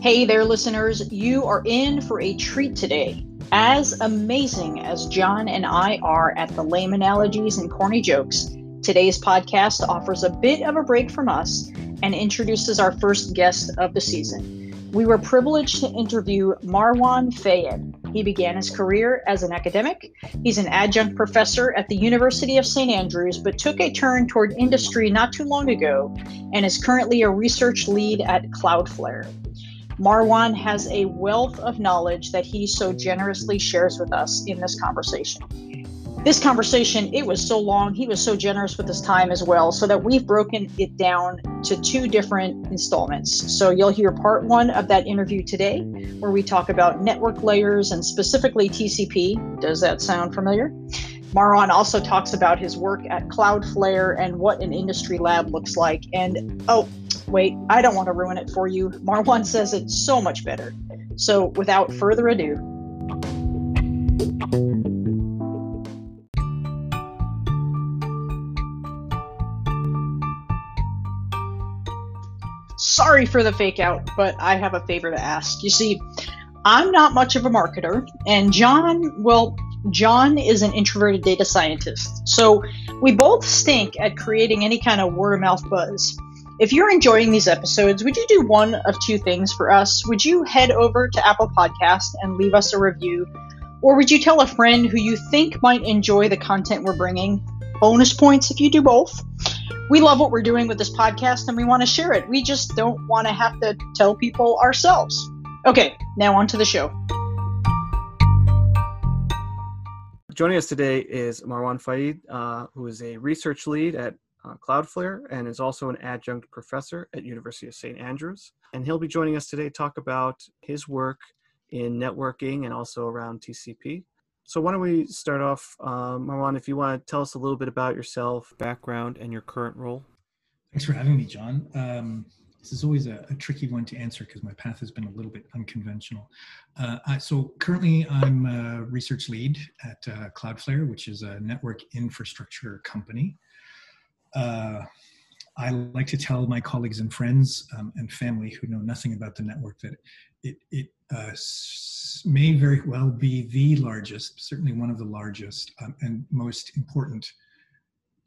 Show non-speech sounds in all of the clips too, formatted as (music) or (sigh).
Hey there, listeners. You are in for a treat today. As amazing as John and I are at the lame analogies and corny jokes, today's podcast offers a bit of a break from us and introduces our first guest of the season. We were privileged to interview Marwan Fayed. He began his career as an academic. He's an adjunct professor at the University of St. Andrews, but took a turn toward industry not too long ago and is currently a research lead at Cloudflare. Marwan has a wealth of knowledge that he so generously shares with us in this conversation. This conversation it was so long he was so generous with his time as well so that we've broken it down to two different installments. So you'll hear part one of that interview today where we talk about network layers and specifically tcp does that sound familiar Marwan also talks about his work at Cloudflare and what an industry lab looks like. And oh, wait, I don't want to ruin it for you. Marwan says it so much better. So without further ado, sorry for the fake out, but I have a favor to ask. You see, I'm not much of a marketer, and John, well, John is an introverted data scientist. So we both stink at creating any kind of word of mouth buzz. If you're enjoying these episodes, would you do one of two things for us? Would you head over to Apple Podcast and leave us a review? Or would you tell a friend who you think might enjoy the content we're bringing? Bonus points if you do both we love what we're doing with this podcast and we want to share it. We just don't want to have to tell people ourselves. Okay, now on to the show. Joining us today is Marwan Fayed, uh, who is a research lead at uh, Cloudflare and is also an adjunct professor at University of St. Andrews. And he'll be joining us today to talk about his work in networking and also around TCP. So why don't we start off, um, Marwan, if you want to tell us a little bit about yourself, background, and your current role. Thanks for having me, John. Um, this is always a, a, tricky one to answer because my path has been a little bit unconventional. Uh, I, so currently I'm a research lead at uh, Cloudflare, which is a network infrastructure company. Uh, I like to tell my colleagues and friends um, and family who know nothing about the network that it, it uh, may very well be the largest, certainly one of the largest um, and most important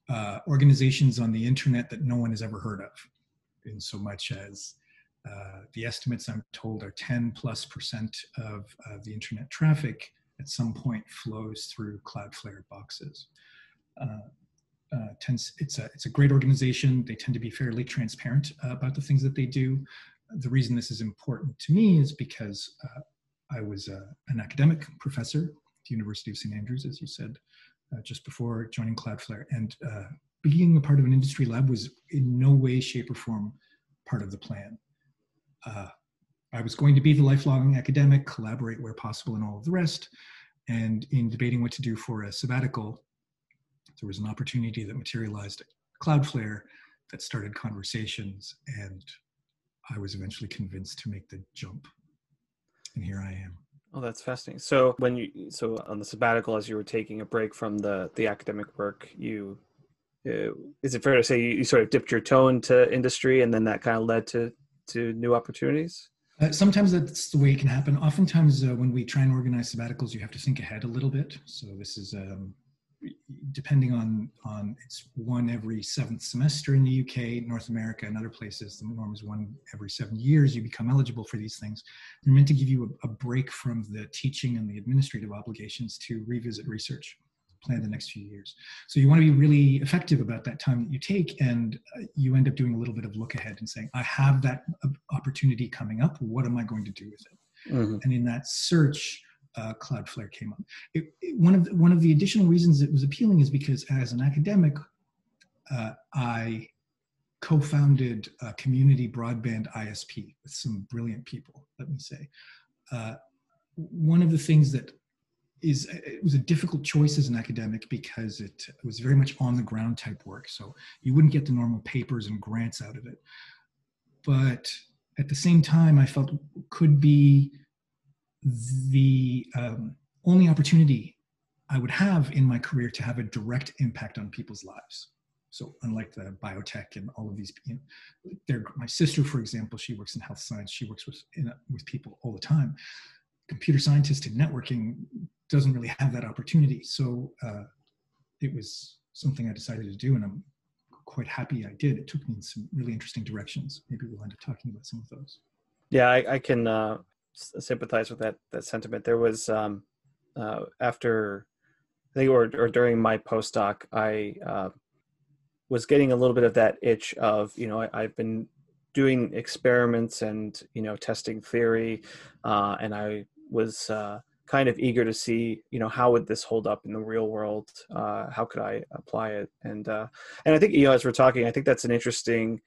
uh, organizations on the internet that no one has ever heard of, in so much as uh, the estimates I'm told are 10 plus percent of uh, the internet traffic at some point flows through Cloudflare boxes. Uh, uh, tends, it's a it's a great organization. They tend to be fairly transparent uh, about the things that they do the reason this is important to me is because uh, I was an academic professor at the University of St. Andrews, as you said, just before joining Cloudflare. And being a part of an industry lab was in no way, shape, or form part of the plan. Uh, I was going to be the lifelong academic, collaborate where possible, and all of the rest. And in debating what to do for a sabbatical, there was an opportunity that materialized at Cloudflare that started conversations and I was eventually convinced to make the jump, and here I am. Oh, that's fascinating. So when you so on the sabbatical, as you were taking a break from the the academic work, you uh, is it fair to say you, you, sort of dipped your toe into industry, and then that kind of led to to new opportunities? Uh, sometimes that's the way it can happen. Oftentimes, uh, when we try and organize sabbaticals, you have to think ahead a little bit. So this is um, depending on on it's one every seventh semester in the UK, North America, and other places. The norm is one every seven years. You become eligible for these things. They're meant to give you a, a break from the teaching and the administrative obligations to revisit research, plan the next few years. So you want to be really effective about that time that you take, and uh, you end up doing a little bit of look ahead and saying, "I have that uh, opportunity coming up. What am I going to do with it?" Mm-hmm. And in that search uh, Cloudflare came up. It, it, one of the, one of the additional reasons it was appealing is because as an academic, uh, I co-founded a community broadband ISP with some brilliant people. Let me say, uh, one of the things that is it was a difficult choice as an academic because it, was very much on the ground type work. So you wouldn't get the normal papers and grants out of it, but at the same time, I felt could be the um, only opportunity I would have in my career to have a direct impact on people's lives. So unlike the biotech and all of these, you know, my sister, for example, she works in health science. She works with with people all the time. Computer scientist and networking doesn't really have that opportunity. So uh, it was something I decided to do, and I'm quite happy I did. It took me in some really interesting directions. Maybe we'll end up talking about some of those. Yeah, I, I can uh, sympathize with that that sentiment. There was um, uh, after I think or or during my postdoc, I uh, was getting a little bit of that itch of you know I, have been doing experiments and you know testing theory, uh, and I was uh, kind of eager to see you know how would this hold up in the real world? Uh, how could i apply it? And uh, and i think you know as we're talking i think that's an interesting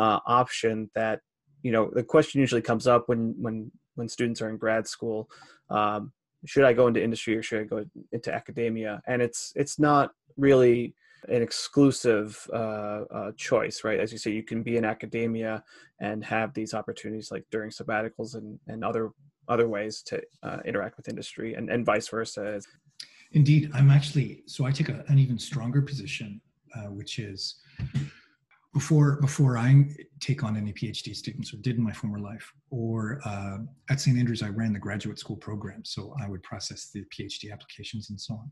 uh, option that you know the question usually comes up when when when students are in grad school um, should i go into industry or should i go into academia? And it's it's not really an exclusive uh, uh, choice, right? As you say, you can be in academia and have these opportunities like during sabbaticals and, and other other ways to uh, interact with industry and, and vice versa. Indeed, I'm actually so I take a, an even stronger position, uh, which is before before I take on any PhD students or did in my former life, or uh, at St Andrews I ran the graduate school program, so I would process the PhD applications and so on.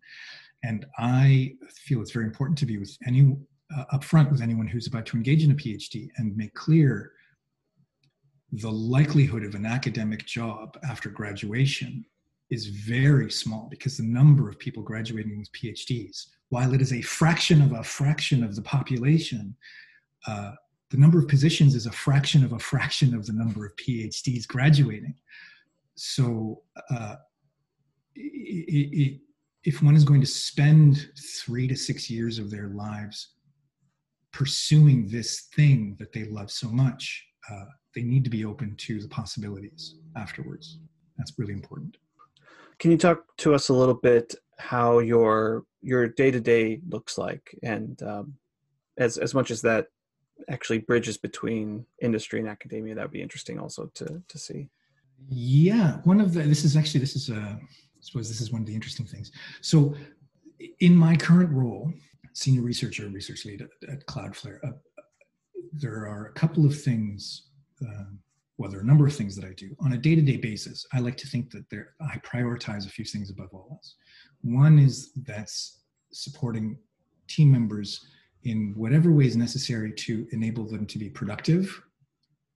And I feel it's very important to be with any uh, upfront with anyone who's about to engage in a PhD and make clear the likelihood of an academic job after graduation is very small because the number of people graduating with PhDs, while it is a fraction of a fraction of the population, uh, the number of positions is a fraction of a fraction of the number of PhDs graduating. So, uh, if one is going to spend three to six years of their lives pursuing this thing that they love so much, uh, they need to be open to the possibilities afterwards. That's really important. Can you talk to us a little bit how your your day to day looks like, and um, as as much as that actually bridges between industry and academia, that would be interesting also to to see. Yeah, one of the this is actually this is a I suppose this is one of the interesting things. So, in my current role, senior researcher, research lead at, at Cloudflare, uh, there are a couple of things um, well, there are a number of things that I do on a day-to-day basis. I like to think that there I prioritize a few things above all else. One is that's supporting team members in whatever ways necessary to enable them to be productive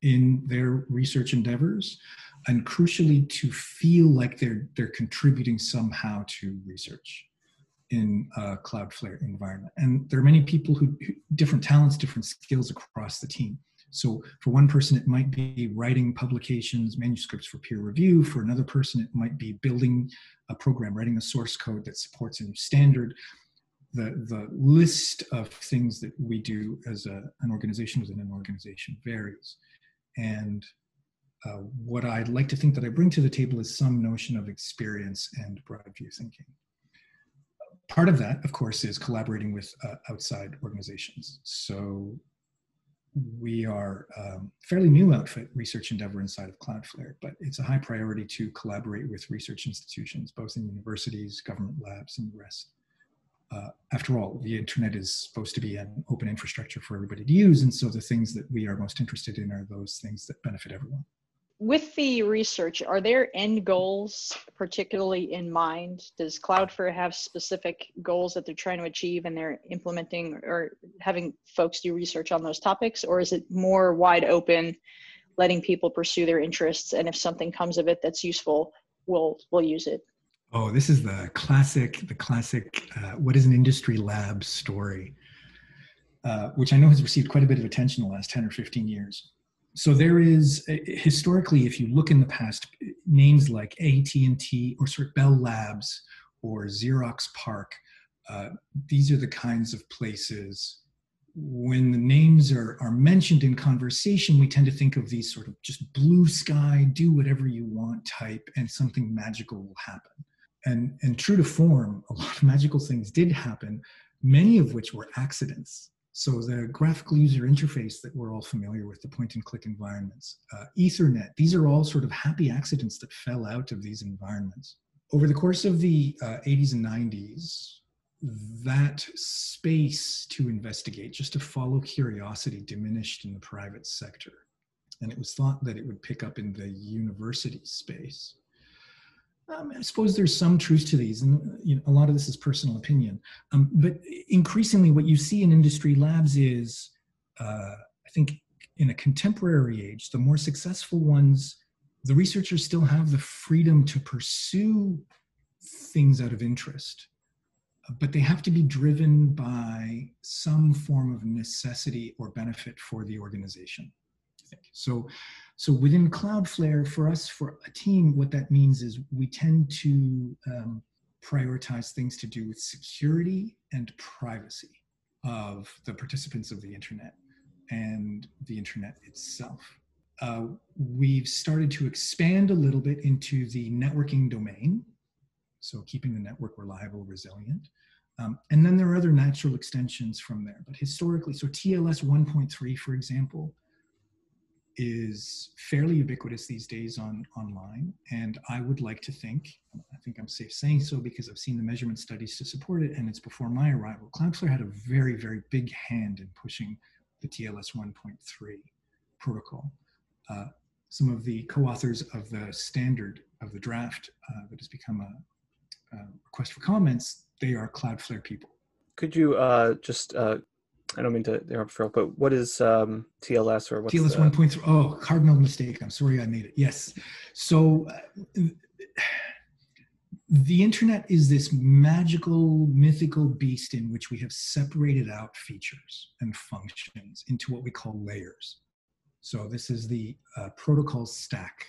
in their research endeavors and crucially to feel like they're they're contributing somehow to research in a cloudflare environment and there are many people who different talents different skills across the team so for one person, it might be writing publications, manuscripts for peer review. For another person, it might be building a program, writing a source code that supports a new standard. The, the list of things that we do as a, an organization within an organization varies. And uh, what I'd like to think that I bring to the table is some notion of experience and broad view thinking. Part of that, of course, is collaborating with uh, outside organizations. So we are um, fairly new outfit research endeavor inside of Cloudflare, but it's a high priority to collaborate with research institutions, both in universities, government labs, and the rest. Uh, after all, the internet is supposed to be an open infrastructure for everybody to use, and so the things that we are most interested in are those things that benefit everyone with the research, are there end goals particularly in mind? Does Cloudflare have specific goals that they're trying to achieve and they're implementing or having folks do research on those topics? Or is it more wide open, letting people pursue their interests? And if something comes of it that's useful, we'll, we'll use it. Oh, this is the classic, the classic, uh, what is an industry lab story, uh, which I know has received quite a bit of attention in the last 10 or 15 years so there is uh, historically if you look in the past names like at&t or sort of bell labs or xerox PARC. uh, these are the kinds of places when the names are, are mentioned in conversation we tend to think of these sort of just blue sky do whatever you want type and something magical will happen and and true to form a lot of magical things did happen many of which were accidents so the graphical user interface that we're all familiar with, the point and click environments, uh, Ethernet, these are all sort of happy accidents that fell out of these environments. Over the course of the uh, 80s and 90s, that space to investigate, just to follow curiosity, diminished in the private sector. And it was thought that it would pick up in the university space. Um, I suppose there's some truth to these, and you know, a lot of this is personal opinion. Um, but increasingly, what you see in industry labs is, uh, I think, in a contemporary age, the more successful ones, the researchers still have the freedom to pursue things out of interest but they have to be driven by some form of necessity or benefit for the organization. I think. So, so within Cloudflare, for us, for a team, what that means is we tend to um, prioritize things to do with security and privacy of the participants of the internet and the internet itself. Uh, we've started to expand a little bit into the networking domain so keeping the network reliable, resilient. Um, and then there are other natural extensions from there. But historically, so TLS 1.3, for example, is fairly ubiquitous these days on online. And I would like to think, I think I'm safe saying so because I've seen the measurement studies to support it, and it's before my arrival. Cloudflare had a very, very big hand in pushing the TLS 1.3 protocol. Uh, some of the co-authors of the standard of the draft uh, that has become a, uh, request for comments, they are Cloudflare people. Could you uh, just, uh, I don't mean to interrupt, Phil, but what is um, TLS or what's TLS 1.3? Oh, cardinal mistake. I'm sorry I made it. Yes. So uh, the internet is this magical, mythical beast in which we have separated out features and functions into what we call layers. So this is the uh, protocol stack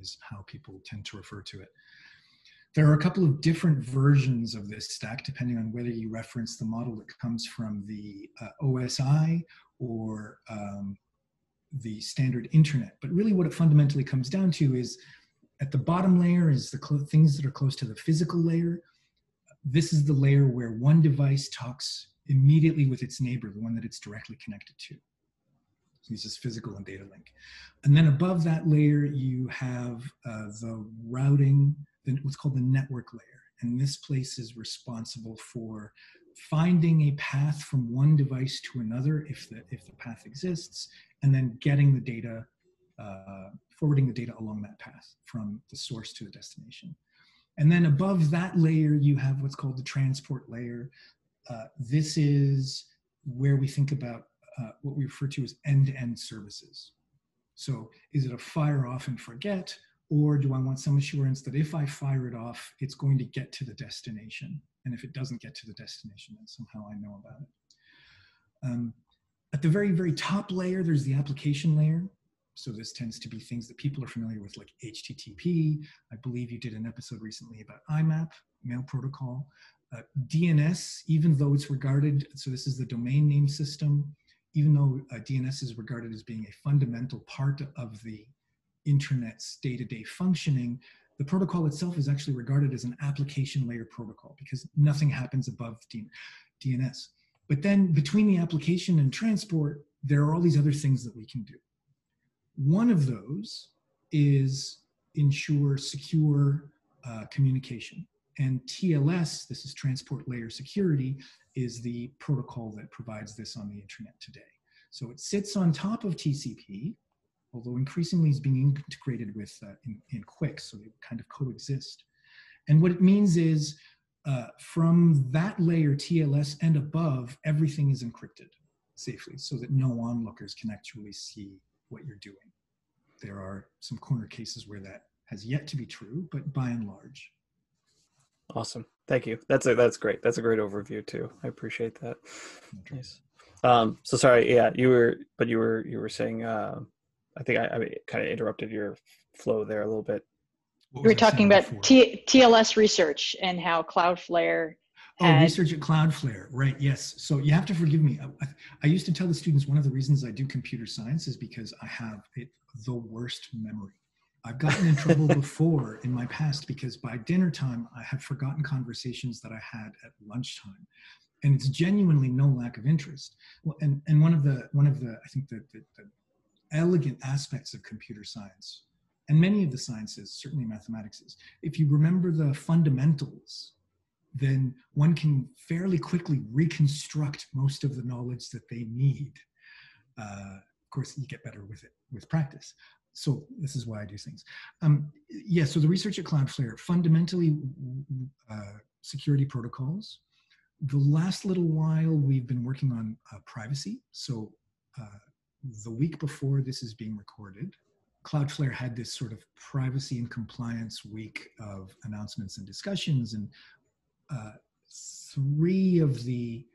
is how people tend to refer to it. There are a couple of different versions of this stack, depending on whether you reference the model that comes from the uh, OSI or um, the standard internet. But really what it fundamentally comes down to is at the bottom layer is the things that are close to the physical layer. This is the layer where one device talks immediately with its neighbor, the one that it's directly connected to. So this is physical and data link. And then above that layer, you have uh, the routing the, what's called the network layer. And this place is responsible for finding a path from one device to another if the, if the path exists, and then getting the data, uh, forwarding the data along that path from the source to the destination. And then above that layer, you have what's called the transport layer. Uh, this is where we think about uh, what we refer to as end-to-end -end services. So is it a fire off and forget, or do I want some assurance that if I fire it off, it's going to get to the destination? And if it doesn't get to the destination, then somehow I know about it. Um, at the very, very top layer, there's the application layer. So this tends to be things that people are familiar with, like HTTP. I believe you did an episode recently about IMAP, mail protocol. Uh, DNS, even though it's regarded, so this is the domain name system, even though uh, DNS is regarded as being a fundamental part of the internet's day-to-day functioning, the protocol itself is actually regarded as an application layer protocol because nothing happens above DNS. But then between the application and transport, there are all these other things that we can do. One of those is ensure secure uh, communication. And TLS, this is transport layer security, is the protocol that provides this on the internet today. So it sits on top of TCP, although increasingly is being integrated with uh, in, in QUIC, so they kind of coexist. And what it means is uh, from that layer, TLS and above, everything is encrypted safely so that no onlookers can actually see what you're doing. There are some corner cases where that has yet to be true, but by and large. Awesome. Thank you. That's a, that's great. That's a great overview too. I appreciate that. Nice. Um, so sorry. Yeah, you were, but you were, you were saying, uh, I think I, I kind of interrupted your flow there a little bit. We were talking about T- TLS research and how Cloudflare. Oh, had... Oh, research at Cloudflare, right? Yes. So you have to forgive me. I, I, used to tell the students one of the reasons I do computer science is because I have it, the worst memory. I've gotten in trouble (laughs) before in my past because by dinner time I have forgotten conversations that I had at lunchtime, and it's genuinely no lack of interest. Well, and and one of the one of the I think the, the, the elegant aspects of computer science and many of the sciences, certainly mathematics is. If you remember the fundamentals then one can fairly quickly reconstruct most of the knowledge that they need. Uh, of course, you get better with it with practice. So this is why I do things. Um, yeah, so the research at Cloudflare, fundamentally uh, security protocols. The last little while we've been working on uh, privacy. So uh, the week before this is being recorded, Cloudflare had this sort of privacy and compliance week of announcements and discussions, and uh, three of the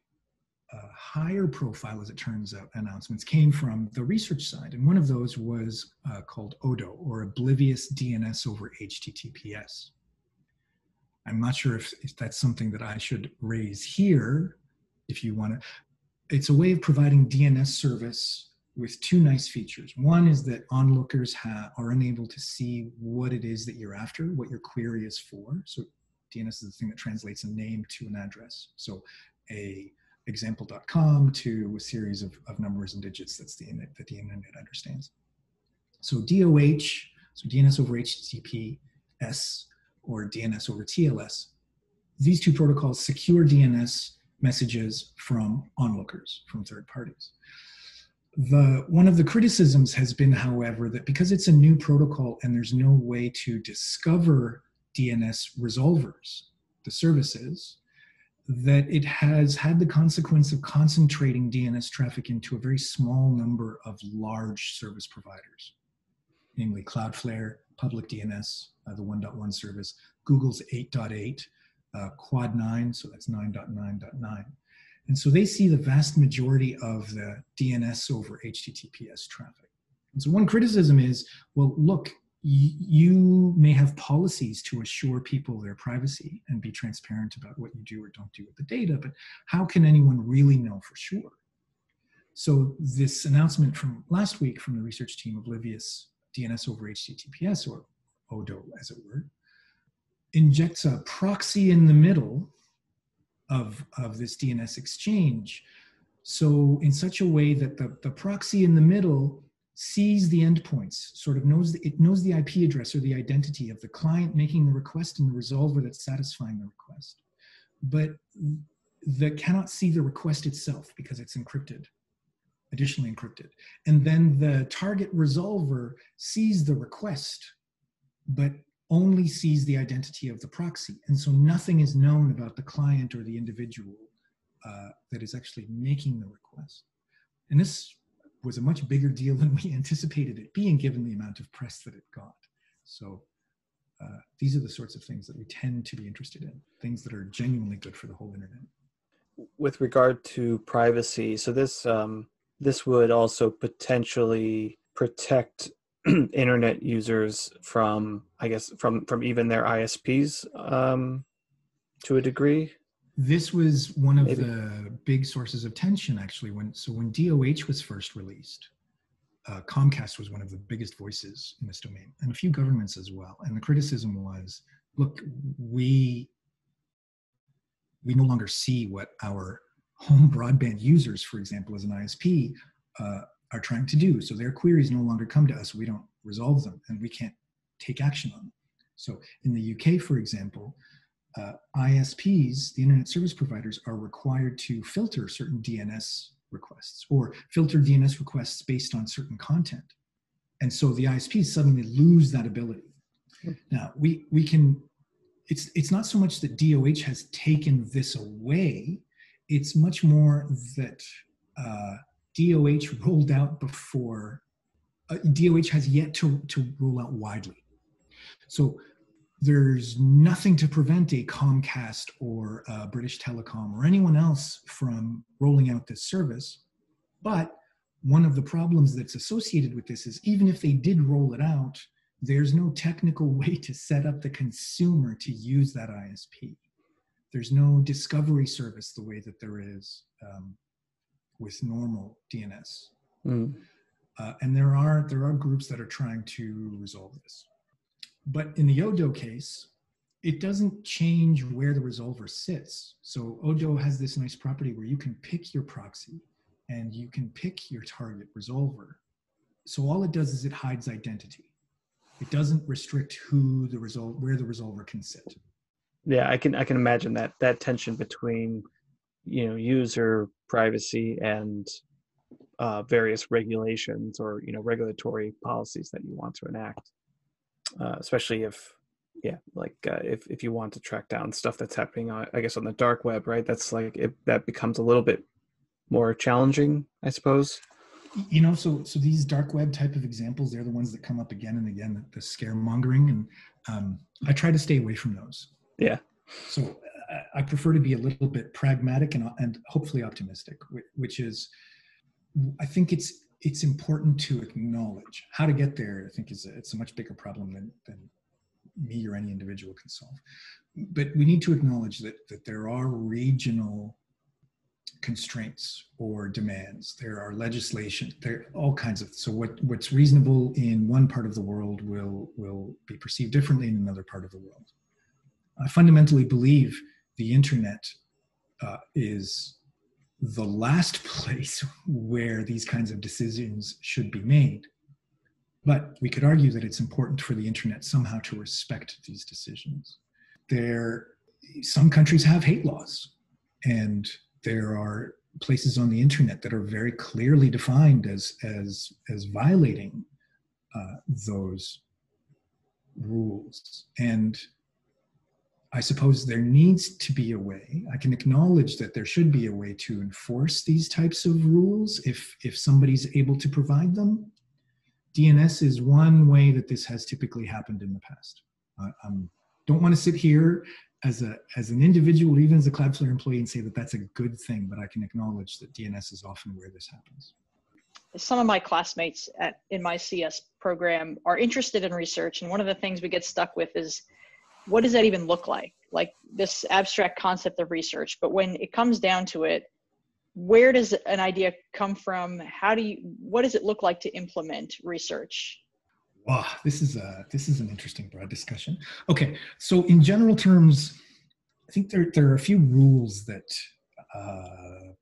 uh, higher profile, as it turns out, announcements came from the research side. And one of those was uh, called ODO, or Oblivious DNS over HTTPS. I'm not sure if, if that's something that I should raise here, if you want to. It's a way of providing DNS service with two nice features. One is that onlookers ha- are unable to see what it is that you're after, what your query is for. So DNS is the thing that translates a name to an address. So a example.com to a series of, of numbers and digits that's the internet, that the internet understands. So DOH, so DNS over HTTPS or DNS over TLS, these two protocols secure DNS messages from onlookers, from third parties. The, one of the criticisms has been, however, that because it's a new protocol and there's no way to discover DNS resolvers, the services, that it has had the consequence of concentrating DNS traffic into a very small number of large service providers, namely Cloudflare, Public DNS, uh, the 1.1 service, Google's 8.8, uh, Quad 9, so that's 9.9.9. And so they see the vast majority of the DNS over HTTPS traffic. And so one criticism is, well, look, you may have policies to assure people their privacy and be transparent about what you do or don't do with the data, but how can anyone really know for sure? So this announcement from last week from the research team, Oblivious DNS over HTTPS, or ODO as it were, injects a proxy in the middle of, of this DNS exchange. So in such a way that the, the proxy in the middle sees the endpoints, sort of knows the, it knows the IP address or the identity of the client making the request and the resolver that's satisfying the request, but that cannot see the request itself because it's encrypted, additionally encrypted. And then the target resolver sees the request, but only sees the identity of the proxy. And so nothing is known about the client or the individual uh, that is actually making the request. And this was a much bigger deal than we (laughs) anticipated it being given the amount of press that it got. So uh, these are the sorts of things that we tend to be interested in, things that are genuinely good for the whole internet. With regard to privacy, so this um, this would also potentially protect (clears throat) internet users from, I guess, from from even their ISPs um, to a degree this was one of Maybe. the big sources of tension actually when so when DOH was first released uh, Comcast was one of the biggest voices in this domain and a few governments as well and the criticism was look we we no longer see what our home (laughs) broadband users for example as an ISP uh, are trying to do so their queries no longer come to us we don't resolve them and we can't take action on them so in the UK for example uh, ISPs, the internet service providers, are required to filter certain DNS requests or filter DNS requests based on certain content. And so the ISPs suddenly lose that ability. Now we we can it's it's not so much that DOH has taken this away, it's much more that uh, DOH rolled out before uh, DOH has yet to, to roll out widely. So there's nothing to prevent a Comcast or a British Telecom or anyone else from rolling out this service. But one of the problems that's associated with this is even if they did roll it out, there's no technical (laughs) way to set up the consumer to use that ISP. There's no discovery service the way that there is um, with normal DNS. Mm. Uh, and there are there are groups that are trying to resolve this. But in the Odo case, it doesn't change where the resolver sits. So Odo has this nice property where you can pick your proxy and you can pick your target resolver. So all it does is it hides identity. It doesn't restrict who the result, where the resolver can sit. Yeah, I can I can imagine that that tension between you know user privacy and uh, various regulations or you know regulatory policies that you want to enact, uh, especially if yeah like uh, if if you want to track down stuff that's happening on I guess on the dark web, right? That's like it, that becomes a little bit more challenging, I suppose. You know so so these dark web type of examples they're the ones that come up again and again the, the scaremongering and um, i try to stay away from those. Yeah. So I, prefer to be a little bit pragmatic and, and hopefully optimistic which is i think it's it's important to acknowledge how to get there i think is a, it's a much bigger problem than than me or any individual can solve but we need to acknowledge that that there are regional constraints or demands. There are legislation. There are all kinds of. So what what's reasonable in one part of the world will will be perceived differently in another part of the world. I fundamentally believe the internet uh, is the last (laughs) place where these kinds of decisions should be made. But we could argue that it's important for the internet somehow to respect these decisions. There, some countries have hate laws, and there are places on the internet that are very clearly defined as as as violating uh, those rules and i suppose there needs to be a way i can acknowledge that there should be a way to enforce these types of rules if if somebody's able to provide them dns is one way that this has typically happened in the past i don't want to sit here as a as an individual, even as a Cloudflare employee, and say that that's a good thing. But I can acknowledge that DNS is often where this happens. Some of my classmates at in my CS program are interested in research, and one of the things we get stuck with is what does that even look like? Like this abstract concept of research, but when it comes down to it, where does an idea come from? How do you? What does it look like to implement research? Wow, this is a this is an interesting broad discussion. Okay, so in general terms, I think there there are a few rules that uh,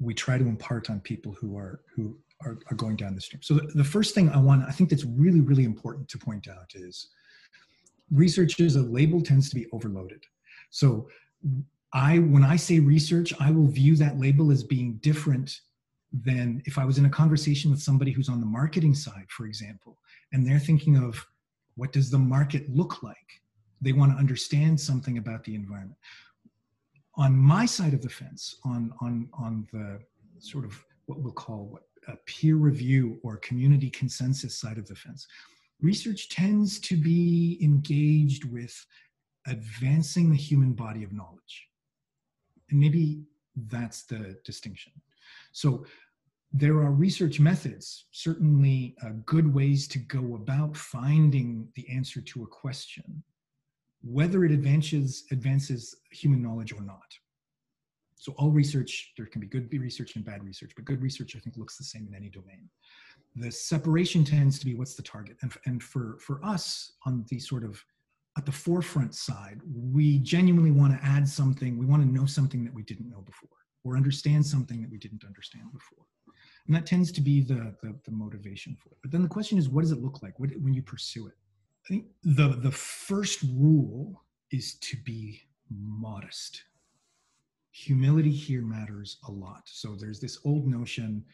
we try to impart on people who are who are, are going down the stream. So the, the first thing I want, I think that's really really important to point out is research as a label tends to be overloaded. So I when I say research, I will view that label as being different than if I was in a conversation with somebody who's on the marketing side, for example, and they're thinking of what does the market look like? They want to understand something about the environment. On my side of the fence, on on on the sort of what we'll call what a peer review or community consensus side of the fence, research tends to be engaged with advancing the human body of knowledge. And maybe that's the distinction. So there are research methods, certainly uh, good ways to go about finding the answer to a question, whether it advances, advances human knowledge or not. So all research, there can be good research and bad research, but good research I think looks the same in any domain. The separation tends to be what's the target. And, and for, for us on the sort of at the forefront side, we genuinely want to add something, we want to know something that we didn't know before or understand something that we didn't understand before. And that tends to be the, the, the motivation for it. But then the question is, what does it look like what, when you pursue it? I think the, the first rule is to be modest. Humility here matters a lot. So there's this old notion,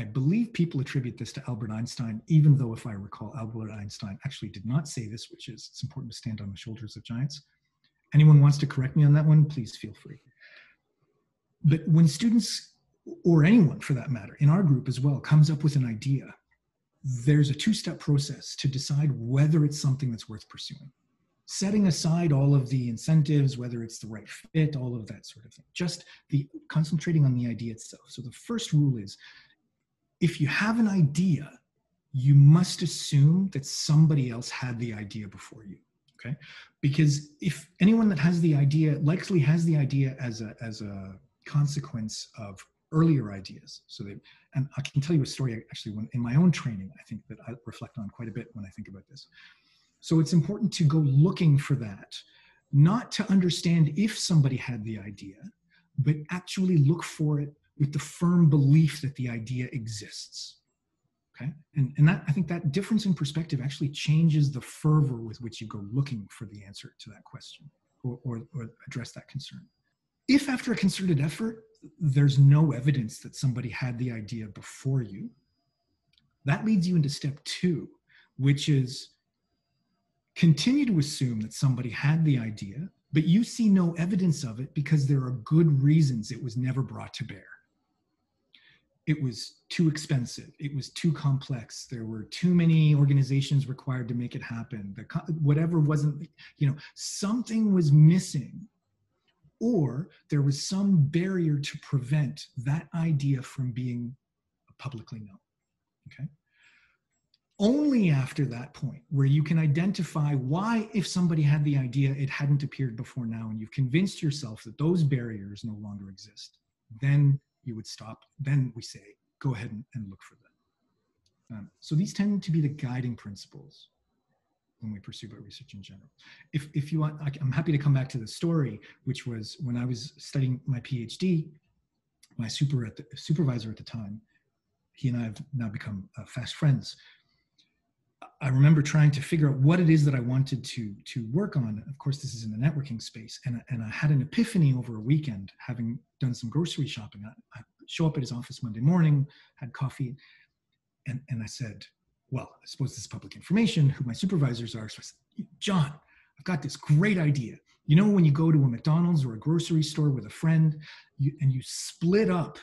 I believe people attribute this to Albert Einstein, even though if I recall, Albert Einstein actually did not say this, which is it's important to stand on the shoulders of giants. Anyone wants to correct me on that one, please feel free. But when students, or anyone for that matter, in our group as well, comes up with an idea, there's a two step process to decide whether it's something that's worth pursuing. Setting aside all of the incentives, whether it's the right fit, all of that sort of thing, just the concentrating on the idea itself. So the first rule is if you have an idea, you must assume that somebody else had the idea before you okay because if anyone that has the idea likely has the idea as a as a consequence of earlier ideas. So they, and I can tell you a story actually when in my own training, I think that I reflect on quite a bit when I think about this. So it's important to go looking for that, not to understand if somebody had the idea, but actually look for it with the firm belief that the idea exists. Okay. And, and that I think that difference in perspective actually changes the fervor with which you go looking for the answer to that question. or, or, or address that concern. If after a concerted effort, there's no evidence that somebody had the idea before you, that leads you into step two, which is continue to assume that somebody had the idea, but you see no evidence of it because there are good reasons it was never brought to bear. It was too expensive. It was too complex. There were too many organizations required to make it happen. The, whatever wasn't, you know, something was missing or there was some barrier to prevent that idea from being publicly known. Okay. Only after that point, where you can identify why, if somebody had the idea, it hadn't appeared before now, and you've convinced yourself that those barriers no longer exist, then you would stop. Then we say, go ahead and, and look for them. Um, so these tend to be the guiding principles when we pursue about research in general. If, if you want, I'm happy to come back to the story, which was when I was studying my PhD, my super at the, supervisor at the time, he and I have now become uh, fast friends. I remember trying to figure out what it is that I wanted to to work on. Of course, this is in the networking space, and and I had an epiphany over a weekend, having done some grocery shopping. I, I show up at his office Monday morning, had coffee, and and I said, well, I suppose this is public information, who my supervisors are. So I said, John, I've got this great idea. You know, when you go to a McDonald's or a grocery store with a friend you, and you split up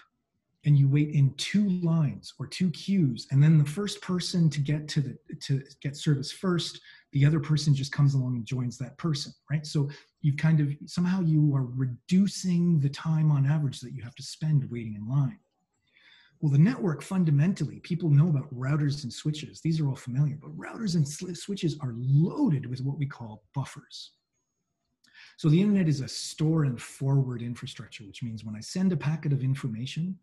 and you wait in two lines or two queues, and then the first person to get to the to get service first, the other person just comes along and joins that person, right? So you've kind of somehow you are reducing the time on average that you have to spend waiting in line. Well, the network fundamentally, people know about routers and switches. These are all familiar, but routers and switches are loaded with what we call buffers. So the internet is a store and forward infrastructure, which means when I send a packet of information,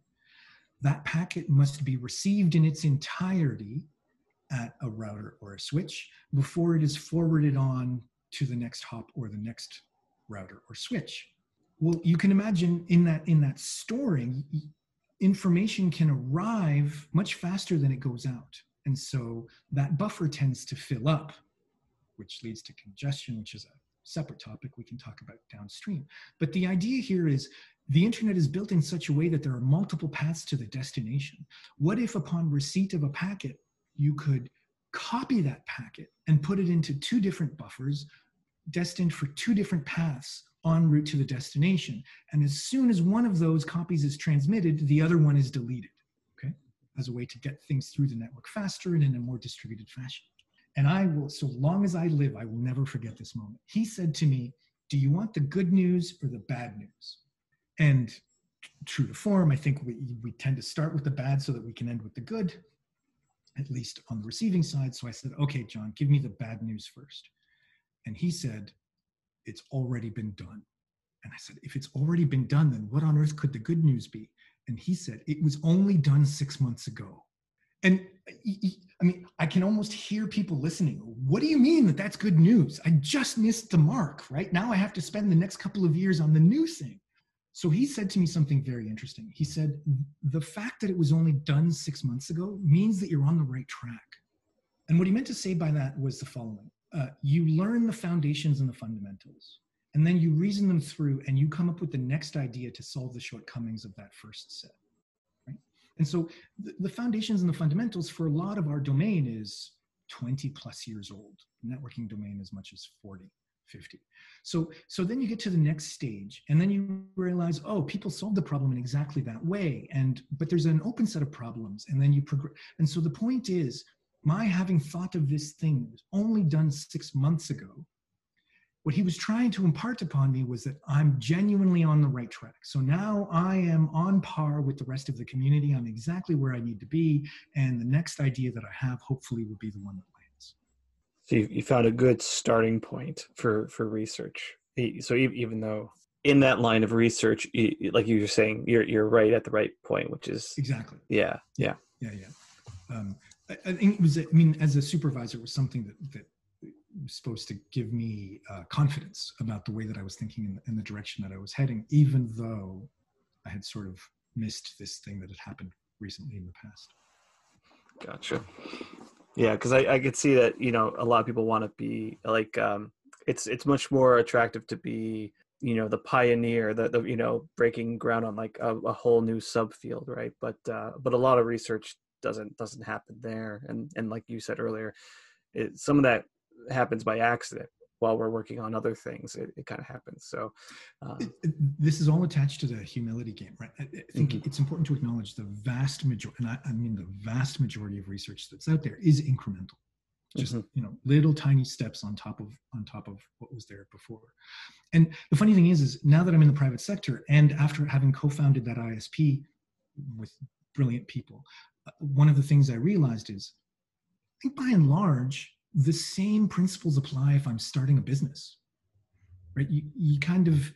that packet must be received in its entirety at a router or a switch before it is forwarded on to the next hop or the next router or switch. Well, you can imagine in that in that storing, information can arrive much faster than it goes out. And so that buffer tends to fill up, which leads to congestion, which is a separate topic we can talk about downstream. But the idea here is the internet is built in such a way that there are multiple paths to the destination. What if upon receipt of a packet, you could copy that packet and put it into two different buffers destined for two different paths en route to the destination. And as soon as one of those copies is transmitted, the other one is deleted, okay? As a way to get things through the network faster and in a more distributed fashion. And I will, so long as I live, I will never forget this moment. He said to me, Do you want the good news or the bad news? And true to form, I think we, we tend to start with the bad so that we can end with the good, at least on the receiving side. So I said, Okay, John, give me the bad news first. And he said, it's already been done. And I said, if it's already been done, then what on earth could the good news be? And he said, it was only done six months ago. And I mean, I can almost hear people listening. What do you mean that that's good news? I just missed the mark, right? Now I have to spend the next couple of years on the new thing. So he said to me something very interesting. He said, the fact that it was only done six months ago means that you're on the right track. And what he meant to say by that was the following uh, you learn the foundations and the fundamentals, and then you reason them through and you come up with the next idea to solve the shortcomings of that first set. Right? And so the, the foundations and the fundamentals for a lot of our domain is 20 plus years old. Networking domain as much as 40. 50 so so then you get to the next stage and then you realize oh people solve the problem in exactly that way and but there's an open set of problems and then you progress and so the point is my having thought of this thing was only done six months ago. What he was trying to impart upon me was that I'm genuinely on the right track. So now I am on par with the rest of the community. I'm exactly where I need to be. And the next idea that I have hopefully will be the one that. So you, you found a good starting point for, for research. So even though in that line of research, like you were saying, you're, you're right at the right point, which is exactly. Yeah. Yeah. Yeah. Yeah. Um, I, I think it was. I mean, as a supervisor, it was something that that was supposed to give me uh, confidence about the way that I was thinking in, in the direction that I was heading, even though I had sort of missed this thing that had happened recently in the past. Gotcha. Yeah, because I, I could see that you know a lot of people want to be like um, it's it's much more attractive to be you know the pioneer the, the you know breaking ground on like a, a whole new subfield right? But uh, but a lot of research doesn't doesn't happen there. And and like you said earlier it, some of that happens by accident while we're working on other things it, it kind of happens so it, this is all attached to the humility game right i, I think mm-hmm. it's important to acknowledge the vast majority and I, I mean the vast majority of research that's out there is incremental just mm-hmm. you know little tiny steps on top of on top of what was there before and the funny thing is is now that i'm in the private sector and after having co-founded that isp with brilliant people uh, one of the things i realized is i think by and large the same principles apply if i'm starting a business right? You, you kind of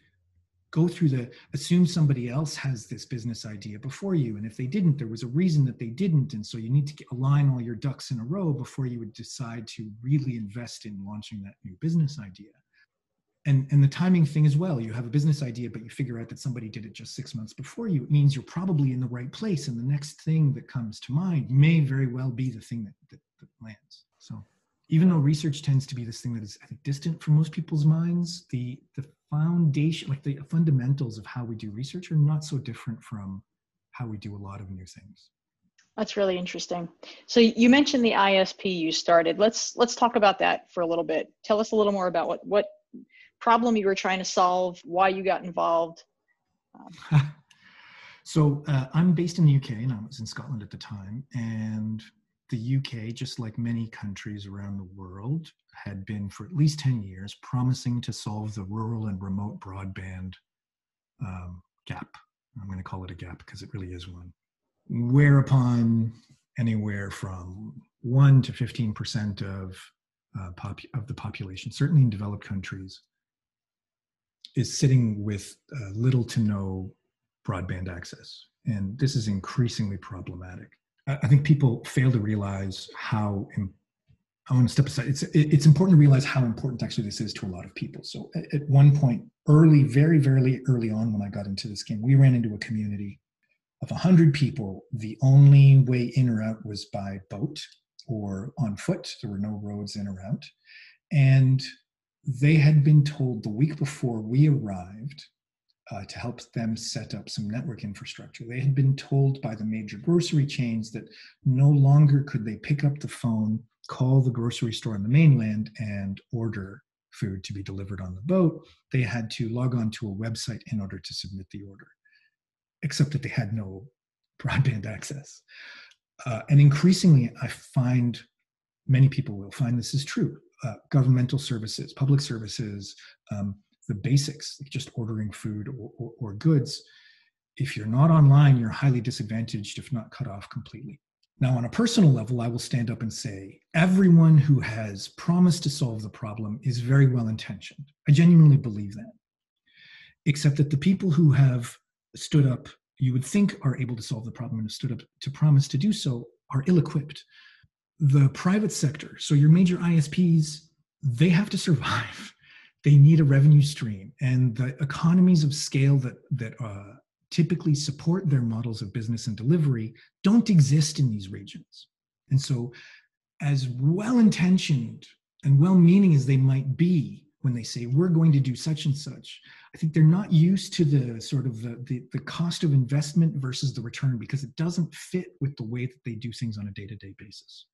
go through the assume somebody else has this business idea before you and if they didn't there was a reason that they didn't and so you need to align all your ducks in a row before you would decide to really invest in launching that new business idea. And and the timing thing as well you have a business idea but you figure out that somebody did it just six months before you it means you're probably in the right place and the next thing that comes to mind may very well be the thing that, that, that lands so even though research tends to be this thing that is I think distant from most people's minds, the the foundation, like the fundamentals of how we do research, are not so different from how we do a lot of new things. That's really interesting. So you mentioned the ISP you started. Let's let's talk about that for a little bit. Tell us a little more about what what problem you were trying to solve, why you got involved. Um, (laughs) so uh, I'm based in the UK, and I was in Scotland at the time, and the UK, just like many countries around the world, had been for at least 10 years promising to solve the rural and remote broadband um, gap. I'm going to call it a gap because it really is one. Whereupon anywhere from 1 to 15% of, uh, pop- of the population, certainly in developed countries, is sitting with uh, little to no broadband access. And this is increasingly problematic. I think people fail to realize how. I want to step aside. It's it's important to realize how important actually this is to a lot of people. So at, at one point, early, very very early on, when I got into this game, we ran into a community of hundred people. The only way in or out was by boat or on foot. There were no roads in or out, and they had been told the week before we arrived uh, to help them set up some network infrastructure. They had been told by the major grocery chains that no longer could they pick up the phone, call the grocery store on the mainland, and order food to be delivered on the boat. They had to log on to a website in order to submit the order, except that they had no broadband (laughs) access. Uh, and increasingly, I find many people will find this is true. Uh, governmental services, public services, um, the basics, like just ordering food or, or, or goods, if you're not online, you're highly disadvantaged, if not cut off completely. Now, on a personal level, I will stand up and say everyone who has promised to solve the problem is very well intentioned. I genuinely believe that. Except that the people who have stood up, you would think are able to solve the problem and have stood up to promise to do so, are ill equipped. The private sector, so your major ISPs, they have to survive they need a revenue stream. And the economies of scale that that uh, typically support their models of business and delivery don't exist in these regions. And so as well intentioned and well meaning as they might be when they say we're going to do such and such i think they're not used to the sort of the, the, the cost of investment versus the return because it doesn't fit with the way that they do things on a day-to-day basis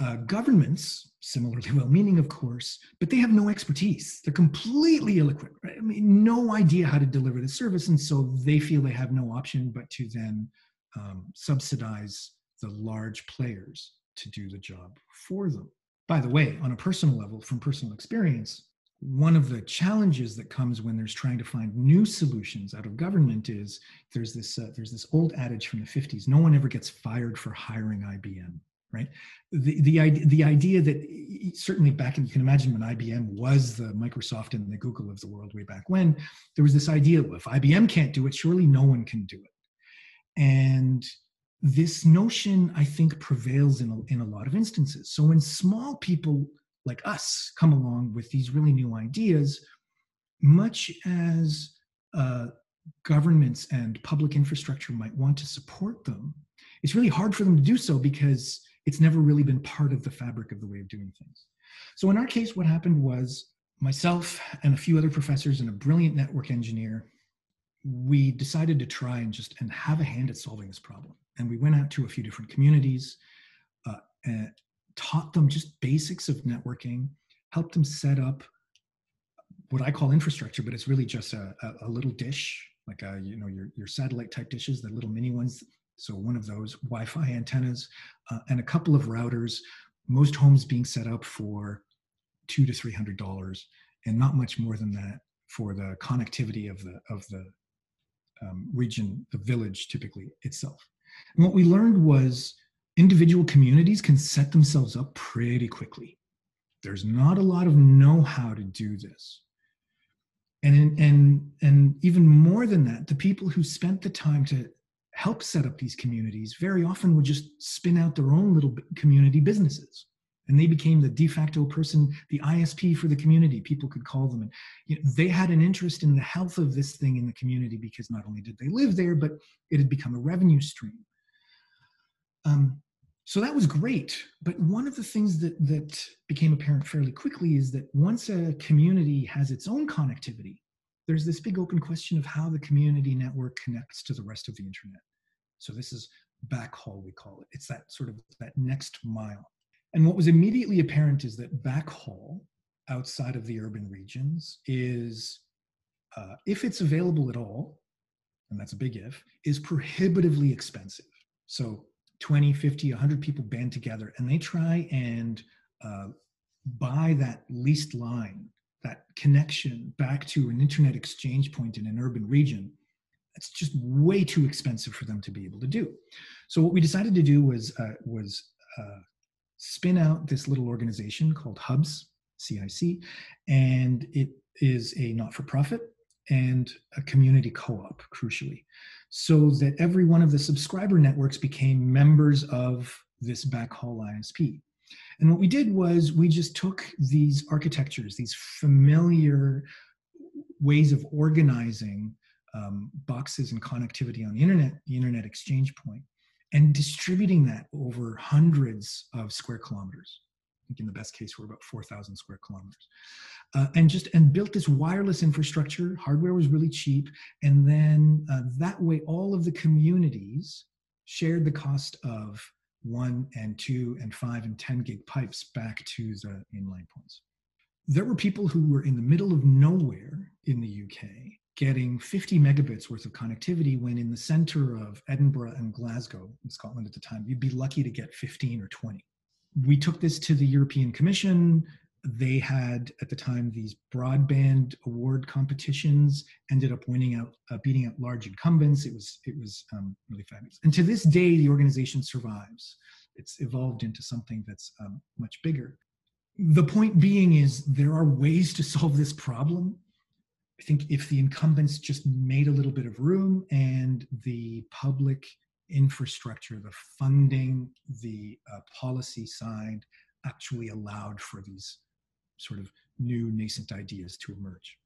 uh, governments, similarly (laughs) well meaning, of course, but they have no expertise. They're completely ill equipped, right? I mean, no idea how to deliver the service. And so they feel they have no option but to then um, subsidize the large players to do the job for them. By the way, on a personal level, from personal experience, one of the challenges that comes when there's trying to find new solutions out of government is there's this uh, there's this old adage from the 50s no one ever gets fired for hiring IBM right? The, the, idea, the idea that certainly back in, you can imagine when IBM was the Microsoft and the Google of the world way back when, there was this idea, well, if IBM can't do it, surely no one can do it. And this notion, I think, prevails in a, in a lot of instances. So when small people like us come along with these really new ideas, much as uh, governments and public infrastructure might want to support them, it's really hard for them to do so because it's never really been part of the fabric of the way of doing things. So in our case, what happened was myself and a few other professors and a brilliant network engineer, we decided to try and just and have a hand at solving this problem. And we went out to a few different communities, uh, and taught them just basics of networking, helped them set up what I call infrastructure, but it's really just a, a, a little dish, like a, you know your your satellite type dishes, the little mini ones. So one of those Wi-Fi antennas uh, and a couple of routers. Most homes being set up for two to three hundred dollars, and not much more than that for the connectivity of the of the um, region, the village typically itself. And what we learned was individual communities can set themselves up pretty quickly. There's not a lot of know-how to do this. And, and, and even more than that, the people who spent the time to help set up these communities very often would just spin out their own little community businesses. And they became the de facto person the isp for the community people could call them. And you know, they had an interest in the health of this thing in the community because not only did they live there but it had become a revenue stream. Um, so that was great. But one of the things that that became apparent fairly quickly is that once a community has its own connectivity there's this big open question of how the community network connects to the rest of the internet so this is backhaul we call it it's that sort of that next mile and what was immediately apparent is that backhaul outside of the urban regions is, uh, if it's available at all, and that's a big if, is prohibitively expensive. So 20, 50, 100 people band together and they try and uh, buy that leased line, that connection back to an internet exchange point in an urban region. It's just way too expensive for them to be able to do. So what we decided to do was uh, was uh, spin out this little organization called Hubs, CIC, and it is a not for profit and a community co op, crucially, so that every one of the subscriber networks became members of this backhaul ISP. And what we did was we just took these architectures, these familiar ways of organizing um, boxes and connectivity on the internet, the internet exchange point, and distributing that over hundreds of square kilometers. I think in the best case, we're about 4,000 square kilometers. Uh, and just and built this wireless infrastructure. Hardware was really cheap, and then uh, that way, all of the communities shared the cost of one and two and five and 10 gig pipes back to the inline points. There were people who were in the middle of nowhere in the UK getting 50 megabits worth of connectivity when in the center of Edinburgh and Glasgow, in Scotland at the time, you'd be lucky to get 15 or 20. We took this to the European Commission. They had at the time these broadband award competitions. Ended up winning out, uh, beating out large incumbents. It was it was um, really fabulous. And to this day, the organization survives. It's evolved into something that's um, much bigger. The point being is there are ways to solve this problem I think if the incumbents just made a little bit of room and the public infrastructure, the funding, the uh, policy side actually allowed for these sort of new nascent ideas to emerge.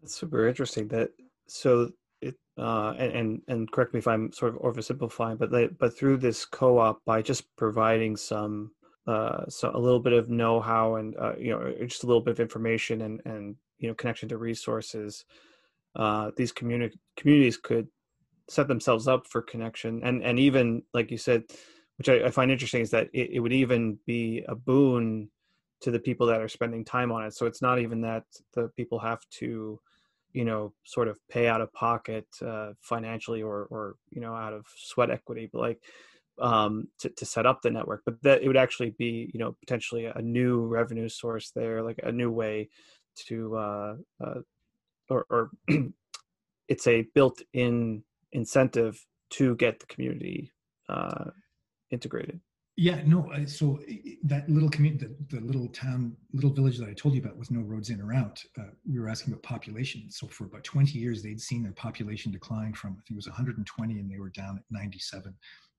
That's super interesting. That so it uh, and, and correct me if I'm sort of oversimplifying, but they, but through this co-op by just providing some uh, so a little bit of know-how and uh, you know just a little bit of information and and you know connection to resources uh, these community communities could set themselves up for connection. And and even like you said which I, I find interesting is that it, it, would even be a boon to the people that are spending time on it. So it's not even that the people have to you know sort of pay out of pocket uh, financially or or you know out of sweat equity but like um, to, to set up the network. But that it would actually be you know potentially a new revenue source there like a new way to uh, uh, or, or (clears throat) it's a built-in incentive to get the community uh, integrated. Yeah, no. So that little community, the, the, little town, little village that I told you about with no roads in or out, uh, we were asking about population. So for about 20 years, they'd seen their population decline from, I think it was 120 and they were down at 97.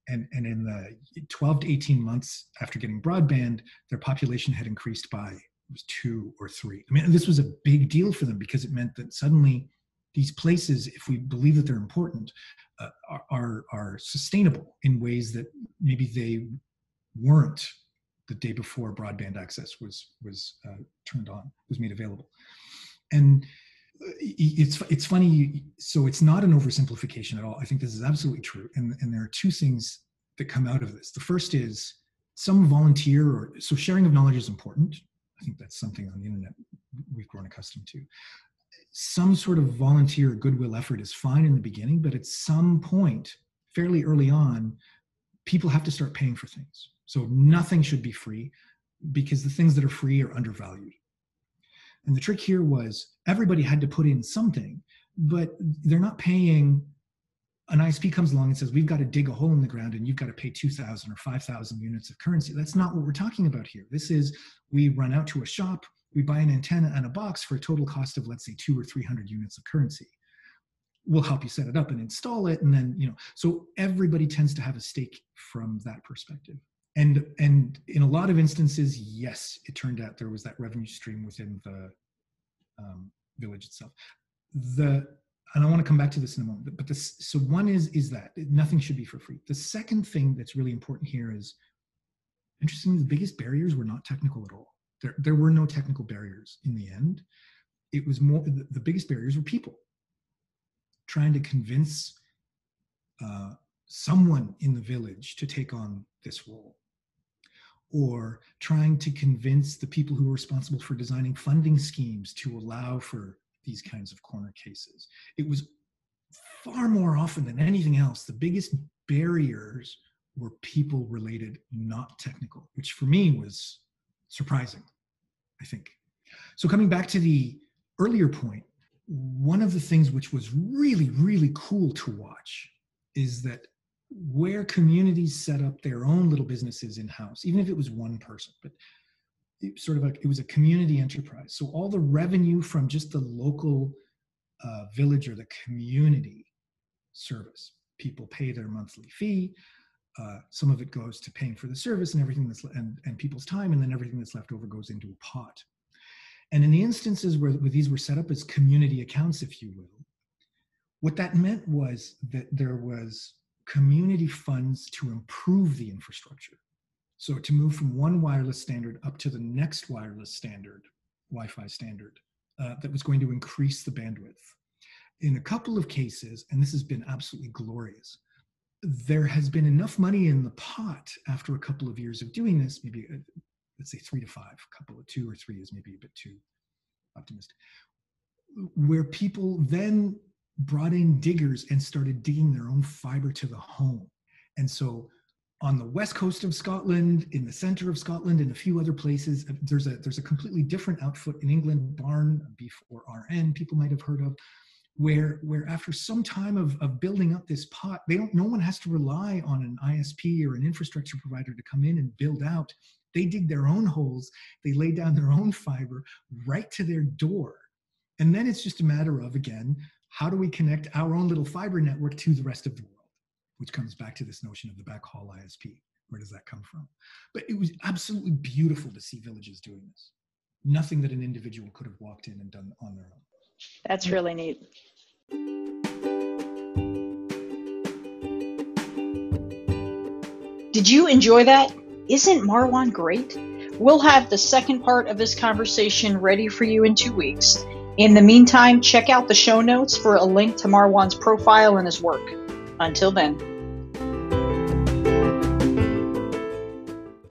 And, and in the 12 to 18 months after getting broadband, their population had increased by was two or three. I mean, this was a big deal for them because it meant that suddenly these places, if we believe that they're important, uh, are, are, sustainable in ways that maybe they weren't the day before broadband access was was uh, turned on, was made available, and it's it's funny. So it's not an oversimplification at all. I think this is absolutely true, and and there are two things that come out of this. The first is some volunteer or so sharing of knowledge is important. I think that's something on the internet we've grown accustomed to. Some sort of volunteer goodwill effort is fine in the beginning, but at some point, fairly early on, people have to start paying for things. So nothing should be free because the things that are free are undervalued. And the trick here was everybody had to put in something, but they're not paying. An ISP comes along and says, We've got to dig a hole in the ground and you've got to pay 2,000 or 5,000 units of currency. That's not what we're talking about here. This is we run out to a shop, we buy an antenna and a box for a total cost of, let's say, two or 300 units of currency. We'll help you set it up and install it. And then, you know, so everybody tends to have a stake from that perspective and and in a lot of instances yes it turned out there was that revenue stream within the um, village itself the and i want to come back to this in a moment but this so one is is that nothing should be for free. The second thing that's really important here is interestingly the biggest barriers were not technical at all. There, there were no technical barriers in the end. It was more the, the biggest barriers were people. Trying to convince uh, someone in the village to take on this role. Or trying to convince the people who are responsible for designing funding schemes to allow for these kinds of corner cases. It was far more often than anything else, the biggest barriers were people related, not technical, which for me was surprising, I think. So, coming back to the earlier point, one of the things which was really, really cool to watch is that where communities set up their own little businesses in house, even if it was one person, but sort of a, it was a community enterprise. So all the revenue from just the local uh, village or the community service, people pay their monthly fee. Uh, some of it goes to paying for the service and everything that's and, and people's time, and then everything that's left over goes into a pot. And in the instances where, where these were set up as community accounts, if you will, what that meant was that there was community funds to improve the infrastructure. So to move from one wireless standard up to the next wireless standard, Wi-Fi standard, uh, that was going to increase the bandwidth. In a couple of cases, and this has been absolutely glorious, there has been enough money in the pot after a couple of years of doing this, maybe uh, let's say three to five, a couple of two or three is maybe a bit too optimistic, where people then brought in diggers and started digging their own fiber to the home. And so on the west coast of Scotland, in the center of Scotland, and a few other places, there's a there's a completely different outfit in England, Barn B4RN, people might have heard of, where where after some time of, of building up this pot, they don't no one has to rely on an ISP or an infrastructure provider to come in and build out. They dig their own holes, they lay down their own fiber right to their door. And then it's just a matter of again how do we connect our own little fiber network to the rest of the world? Which comes back to this notion of the backhaul ISP. Where does that come from? But it was absolutely beautiful to see villages doing this. Nothing that an individual could have walked in and done on their own. That's really neat. Did you enjoy that? Isn't Marwan great? We'll have the second part of this conversation ready for you in two weeks. In the meantime, check out the show notes for a link to Marwan's profile and his work. Until then.